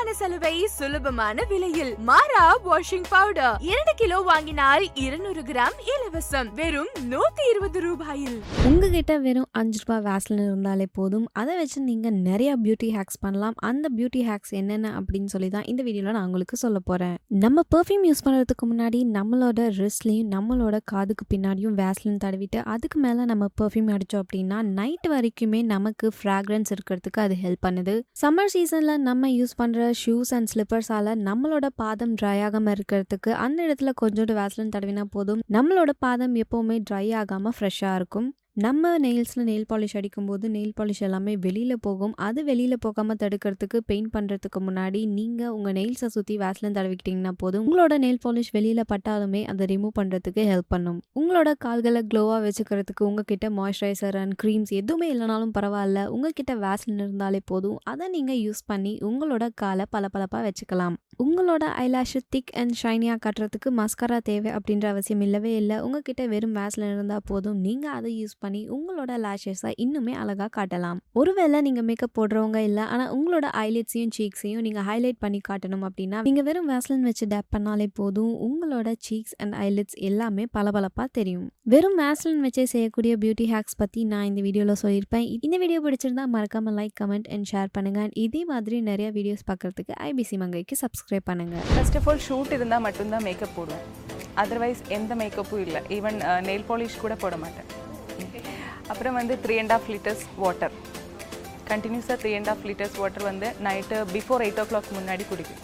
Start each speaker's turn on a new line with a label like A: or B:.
A: குறைவான சலுவை சுலபமான விலையில். மாறா வாஷிங் பவுடர் இரண்டு கிலோ வாங்கினால் இருநூறு கிராம் இலவசம். வெறும் நூத்தி இருபது ரூபாயில்.
B: உங்ககிட்ட வெறும் அஞ்சு ரூபாய் வேஸ்லின் இருந்தாலே போதும். அதை வச்சு நீங்கள் நிறைய பியூட்டி ஹேக்ஸ் பண்ணலாம். அந்த பியூட்டி ஹேக்ஸ் என்னென்ன அப்படின்னு சொல்லி தான் இந்த வீடியோவில் நான் உங்களுக்கு சொல்ல போகிறேன் நம்ம பெர்ஃப்யூம் யூஸ் பண்ணுறதுக்கு முன்னாடி நம்மளோட ரிஸ்ட்லையும் நம்மளோட காதுக்கு பின்னாடியும் வேஸ்லின் தடவிட்டு அதுக்கு மேலே நம்ம பெர்ஃப்யூம் அடித்தோம் அப்படின்னா நைட் வரைக்குமே நமக்கு ஃப்ராக்ரன்ஸ் இருக்கிறதுக்கு அது ஹெல்ப் பண்ணுது. சம்மர் சீசனில் நம்ம யூஸ் பண்ணுற ஷூஸ் அண்ட் ஸ்லிப்பர்ஸால் நம்மளோட பாதம் ட்ரை ஆகாமல் இருக்கிறதுக்கு அந்த இடத்துல கொஞ்சோண்டு வேஸ்லின் தடவினா போதும். நம்மளோட பாதம் எப்போவுமே ட்ரை ஆகாமல் ஃப்ரெஷ்ஷாக இருக்கும். நம்ம நெயில்ஸில் நெயில் பாலிஷ் அடிக்கும்போது நெயில் பாலிஷ் எல்லாமே வெளியில் போகும். அது வெளியில் போகாமல் தடுக்கிறதுக்கு பெயிண்ட் பண்ணுறதுக்கு முன்னாடி நீங்கள் உங்கள் நெயில்ஸை சுற்றி வேஸ்லின் தடவிக்கிட்டிங்கன்னா போதும். உங்களோட நெயில் பாலிஷ் வெளியில் பட்டாலுமே அதை ரிமூவ் பண்ணுறதுக்கு ஹெல்ப் பண்ணும். உங்களோட கால்களை க்ளோவாக வச்சுக்கிறதுக்கு உங்ககிட்ட மாய்ஸ்சரைசர் அண்ட் க்ரீம்ஸ் எதுவுமே இல்லைனாலும் பரவாயில்ல. உங்ககிட்ட வேஸ்லின் இருந்தாலே போதும். அதை நீங்கள் யூஸ் பண்ணி உங்களோட காலை பளபளப்பாக வச்சுக்கலாம். உங்களோட ஐலாஷு திக் அண்ட் ஷைனியாக காட்டுறதுக்கு மஸ்கரா தேவை அப்படின்ற அவசியம் இல்லவே இல்லை. உங்ககிட்ட வெறும் வேஸ்லின் இருந்தால் போதும். நீங்கள் அதை யூஸ் பண்ணி உங்களோட லேஷஸை இன்னுமே அழகாக காட்டலாம். ஒருவேளை நீங்கள் மேக்கப் போடுறவங்க இல்லை ஆனால் உங்களோட ஐலைட்ஸையும் சீக்ஸையும் நீங்கள் ஹைலைட் பண்ணி காட்டணும் அப்படின்னா நீங்கள் வெறும் வேஸ்லின் வச்சு டேப் பண்ணாலே போதும். உங்களோட சீக்ஸ் அண்ட் ஐலிட்ஸ் எல்லாமே பளபளப்பாக தெரியும். வெறும் வேஸ்லின் வச்சே செய்யக்கூடிய பியூட்டி ஹேக்ஸ் பற்றி நான் இந்த வீடியோவில் சொல்லியிருப்பேன். இந்த வீடியோ பிடிச்சிருந்தா மறக்காம லைக் கமெண்ட் அண்ட் ஷேர் பண்ணுங்க. அண்ட் இதே மாதிரி நிறைய வீடியோஸ் பார்க்கறதுக்கு ஐபிசி மங்கைக்கு சப்ஸ்கிரைப் பண்ணுங்க.
C: ஃபர்ஸ்ட் ஆஃப் ஆல் ஷூட் இருந்தால் மட்டும்தான் மேக்கப் போடுவேன் அதர்வைஸ் எந்த மேக்கப்பும் இல்லை. ஈவன் நெயில் பாலிஷ் கூட போட மாட்டேன். அப்புறம் வந்து three and half litres water கண்டினியூஸாக three and half litres water வந்து night before eight o'clock முன்னாடி குடிக்கும்.